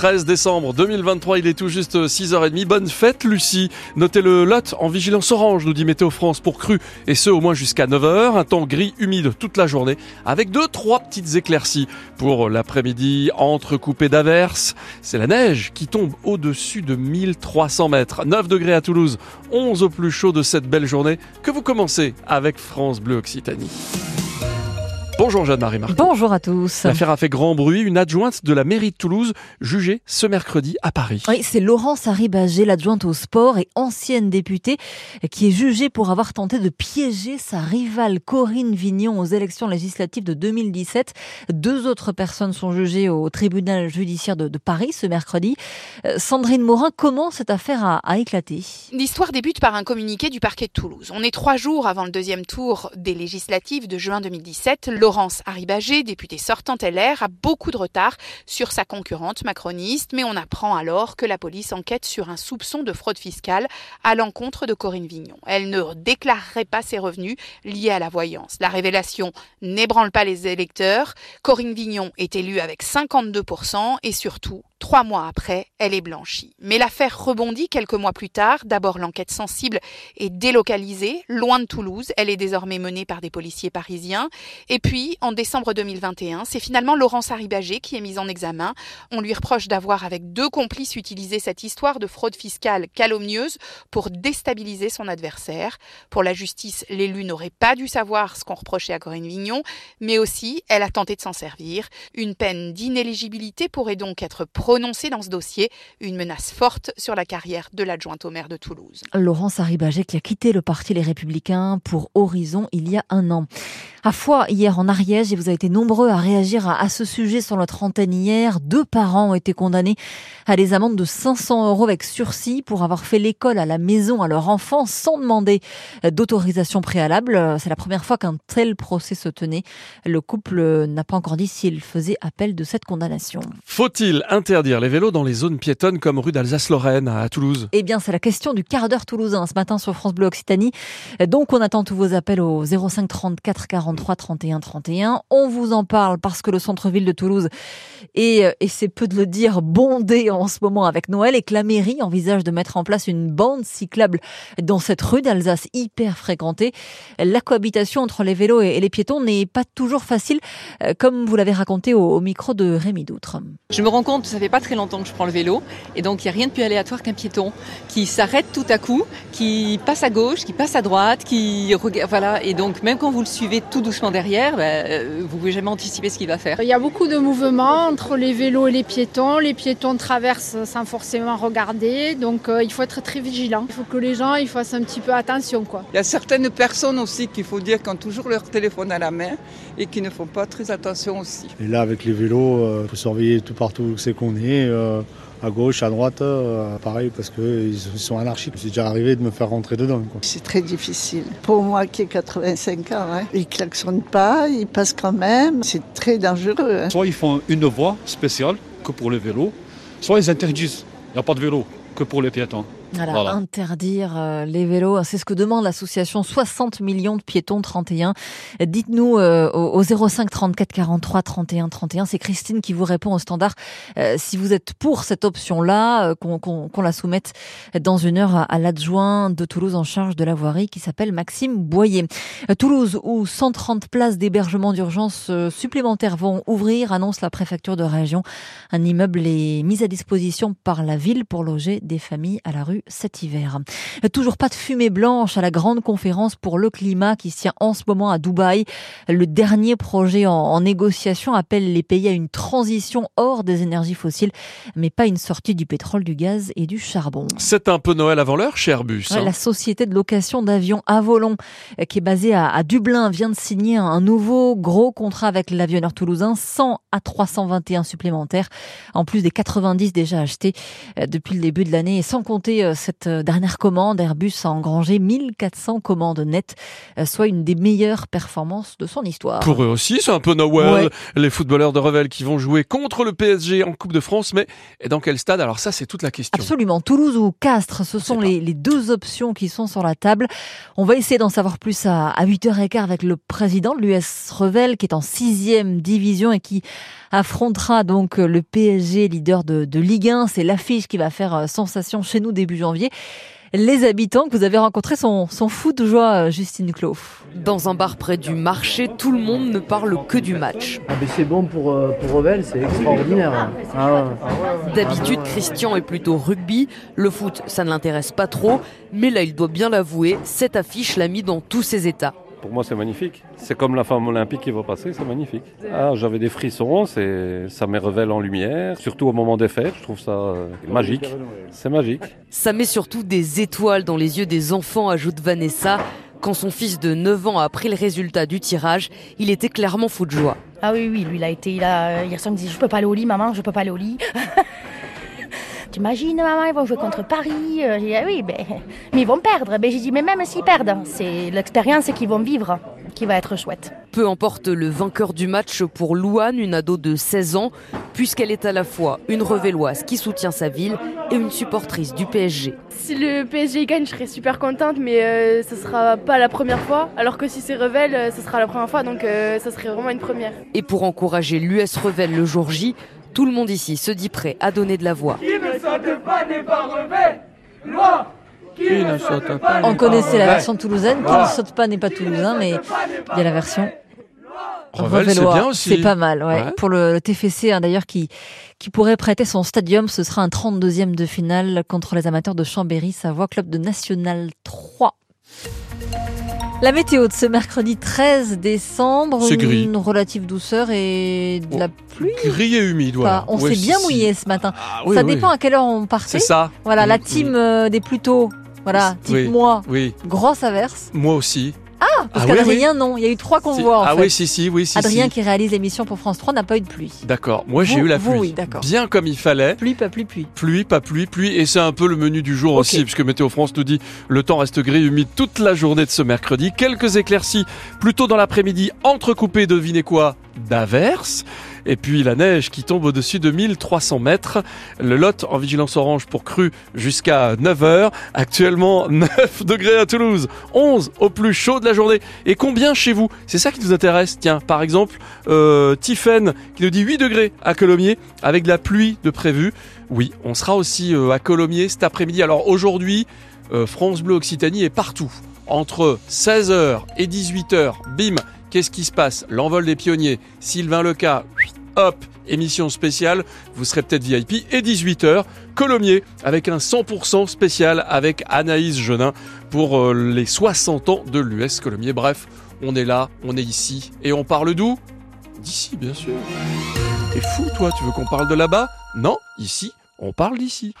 13 décembre 2023, il est tout juste 6h30. Bonne fête Lucie. Notez le lot en vigilance orange, nous dit Météo France pour cru et ce au moins jusqu'à 9h. Un temps gris humide toute la journée avec deux trois petites éclaircies pour l'après-midi entrecoupé d'averses. C'est la neige qui tombe au-dessus de 1300 mètres. 9 degrés à Toulouse, 11 au plus chaud de cette belle journée que vous commencez avec France Bleu Occitanie. Bonjour Jeanne-Marie Marc. Bonjour à tous. L'affaire a fait grand bruit. Une adjointe de la mairie de Toulouse jugée ce mercredi à Paris. Oui, c'est Laurence Haribagé, l'adjointe au sport et ancienne députée, qui est jugée pour avoir tenté de piéger sa rivale Corinne Vignon aux élections législatives de 2017. Deux autres personnes sont jugées au tribunal judiciaire de, Paris ce mercredi. Euh, Sandrine Morin, comment cette affaire a, a éclaté? L'histoire débute par un communiqué du parquet de Toulouse. On est trois jours avant le deuxième tour des législatives de juin 2017. Laurence Haribagé, députée sortante LR, a beaucoup de retard sur sa concurrente macroniste, mais on apprend alors que la police enquête sur un soupçon de fraude fiscale à l'encontre de Corinne Vignon. Elle ne déclarerait pas ses revenus liés à la voyance. La révélation n'ébranle pas les électeurs. Corinne Vignon est élue avec 52% et surtout Trois mois après, elle est blanchie. Mais l'affaire rebondit quelques mois plus tard. D'abord, l'enquête sensible est délocalisée, loin de Toulouse. Elle est désormais menée par des policiers parisiens. Et puis, en décembre 2021, c'est finalement Laurence Haribagé qui est mise en examen. On lui reproche d'avoir, avec deux complices, utilisé cette histoire de fraude fiscale calomnieuse pour déstabiliser son adversaire. Pour la justice, l'élu n'aurait pas dû savoir ce qu'on reprochait à Corinne Vignon, mais aussi, elle a tenté de s'en servir. Une peine d'inéligibilité pourrait donc être prononcé dans ce dossier une menace forte sur la carrière de l'adjointe au maire de Toulouse. Laurence Haribagé qui a quitté le parti Les Républicains pour Horizon il y a un an. À fois hier en Ariège et vous avez été nombreux à réagir à, ce sujet sur notre antenne hier. Deux parents ont été condamnés à des amendes de 500 euros avec sursis pour avoir fait l'école à la maison à leur enfant sans demander d'autorisation préalable. C'est la première fois qu'un tel procès se tenait. Le couple n'a pas encore dit s'il faisait appel de cette condamnation. Faut-il interdire les vélos dans les zones piétonnes comme rue d'Alsace-Lorraine à Toulouse Eh bien, c'est la question du quart d'heure toulousain ce matin sur France Bleu Occitanie. Donc, on attend tous vos appels au 05 34 40 43 31 31. On vous en parle parce que le centre-ville de Toulouse est, euh, et c'est peu de le dire, bondé en ce moment avec Noël et que la mairie envisage de mettre en place une bande cyclable dans cette rue d'Alsace hyper fréquentée. La cohabitation entre les vélos et les piétons n'est pas toujours facile, euh, comme vous l'avez raconté au, micro de Rémi Doutre. Je me rends compte, ça fait pas très longtemps que je prends le vélo, et donc il n'y a rien de plus aléatoire qu'un piéton qui s'arrête tout à coup, qui passe à gauche, qui passe à droite, qui voilà, et donc même quand vous le suivez tout doucement derrière, ben, euh, vous pouvez jamais anticiper ce qu'il va faire. Il y a beaucoup de mouvements entre les vélos et les piétons. Les piétons traversent sans forcément regarder, donc euh, il faut être très vigilant. Il faut que les gens ils fassent un petit peu attention. Quoi. Il y a certaines personnes aussi qu'il faut dire qui ont toujours leur téléphone à la main et qui ne font pas très attention aussi. Et là avec les vélos, il euh, faut surveiller tout partout où c'est qu'on est à gauche, à droite, euh, pareil, parce qu'ils sont anarchiques. C'est déjà arrivé de me faire rentrer dedans. C'est très difficile. Pour moi qui ai 85 ans, hein, ils klaxonnent pas, ils passent quand même. C'est très dangereux. Hein. Soit ils font une voie spéciale que pour les vélos, soit ils interdisent. Il n'y a pas de vélo que pour les piétons. Voilà, interdire euh, les vélos, c'est ce que demande l'association 60 millions de piétons 31. Dites-nous euh, au, 05 34 43 31 31, c'est Christine qui vous répond au standard. Euh, si vous êtes pour cette option-là, qu'on la soumette dans une heure à, l'adjoint de Toulouse en charge de la voirie qui s'appelle Maxime Boyer. Toulouse où 130 places d'hébergement d'urgence supplémentaires vont ouvrir, annonce la préfecture de région. Un immeuble est mis à disposition par la ville pour loger des familles à la rue cet hiver. Toujours pas de fumée blanche à la grande conférence pour le climat qui se tient en ce moment à Dubaï. Le dernier projet en, négociation appelle les pays à une transition hors des énergies fossiles, mais pas une sortie du pétrole, du gaz et du charbon. C'est un peu Noël avant l'heure chez Airbus. Hein. la société de location d'avions Avolon, qui est basée à, Dublin, vient de signer un nouveau gros contrat avec l'avionneur toulousain, 100 à 321 supplémentaires, en plus des 90 déjà achetés euh, depuis le début de l'année Et sans compter euh, cette euh, dernière commande, Airbus a engrangé 1400 commandes nettes, euh, soit une des meilleures performances de son histoire. Pour eux aussi, c'est un peu Noël. Les footballeurs de Revel qui vont jouer contre le PSG en Coupe de France, mais dans quel stade? Alors ça, c'est toute la question. Absolument. Toulouse ou Castres, ce sont les, les, deux options qui sont sur la table. On va essayer d'en savoir plus à, à 8h15 avec le président de l'US Revel, qui est en sixième division et qui affrontera donc le PSG, leader de, de Ligue 1. C'est l'affiche qui va faire sensation chez nous début janvier. Les habitants que vous avez rencontrés sont, sont fous de joie, Justine Clos. Dans un bar près du marché, tout le monde ne parle que du match. Ah c'est bon pour, pour Revel, c'est extraordinaire. Ah ouais. D'habitude, Christian est plutôt rugby. Le foot, ça ne l'intéresse pas trop. Mais là, il doit bien l'avouer, cette affiche l'a mis dans tous ses états. Pour moi, c'est magnifique. C'est comme la femme olympique qui va passer, c'est magnifique. Ah, J'avais des frissons, ça met Revel en lumière, surtout au moment des fêtes. Je trouve ça euh, magique. C'est magique. Ça met surtout des étoiles dans les yeux des enfants, ajoute Vanessa. Quand son fils de 9 ans a appris le résultat du tirage, il était clairement fou de joie. Ah oui, oui, lui, il a été, il a, hier soir, il me dit, je peux pas aller au lit, maman, je peux pas aller au lit. T'imagines, maman, ils vont jouer contre Paris. Euh, J'ai dit, ah oui, ben, mais ils vont perdre. Ben, j'ai dit, mais même s'ils perdent, c'est l'expérience qu'ils vont vivre qui va être chouette. Peu importe le vainqueur du match pour Louane, une ado de 16 ans, puisqu'elle est à la fois une revelloise qui soutient sa ville et une supportrice du PSG. Si le PSG gagne, je serais super contente, mais euh, ce sera pas la première fois. Alors que si c'est Revel, euh, ce sera la première fois, donc euh, ça serait vraiment une première. Et pour encourager l'US Revel le jour J, tout le monde ici se dit prêt à donner de la voix. Ne saute pas n'est pas Loi qui ne saute pas On connaissait la version toulousaine, qui ne saute pas n'est pas toulousain, mais il y a la version Revel, c'est bien aussi. C'est pas mal, ouais. ouais. Pour le, le TFC, hein, d'ailleurs, qui, qui pourrait prêter son stadium, ce sera un 32e de finale contre les amateurs de Chambéry, Savoie, club de National 3. La météo de ce mercredi 13 décembre, gris. une relative douceur et de la pluie. Gris et humide, voilà. On Ouais, s'est bien mouillé ce matin. Ah, oui, ça oui. dépend à quelle heure on partait. C'est ça. Voilà, la Mm, team euh, des plutôt, voilà, type Oui. moi, Oui, grosse averse. moi aussi. Ah, parce Ah oui, qu'Adrien, non, il y a eu trois convois en ah fait. oui, si, si, oui, si. Adrien si. qui réalise l'émission pour France 3 n'a pas eu de pluie. D'accord. Moi, j'ai Vous- eu la vous, pluie. oui, d'accord. Bien comme il fallait. Pluie, pas pluie, pluie. Pluie, pas pluie, pluie. Et c'est un peu le menu du jour aussi, puisque Météo France nous dit le temps reste gris, humide toute la journée de ce mercredi. Quelques éclaircies plutôt dans l'après-midi, entrecoupées, devinez quoi D'averses. Et puis la neige qui tombe au-dessus de 1300 mètres. Le Lot en vigilance orange pour crue jusqu'à 9h. Actuellement 9 degrés à Toulouse, 11 au plus chaud de la journée. Et combien chez vous? C'est ça qui nous intéresse. Tiens, par exemple, euh, qui nous dit 8 degrés à Colomiers avec de la pluie de prévu. Oui, on sera aussi euh, à Colomiers cet après-midi. Alors aujourd'hui, euh, France Bleu Occitanie est partout. Entre 16h et 18h, bim, qu'est-ce qui se passe L'envol des pionniers, Sylvain Leca, hop, émission spéciale, vous serez peut-être VIP. Et 18h, Colomiers, avec un 100% spécial avec Anaïs Genin pour euh, les 60 ans de l'US Colomiers. Bref, on est là, on est ici, et on parle d'où? D'ici, bien sûr. T'es fou, toi, tu veux qu'on parle de là-bas? Non, ici, on parle d'ici.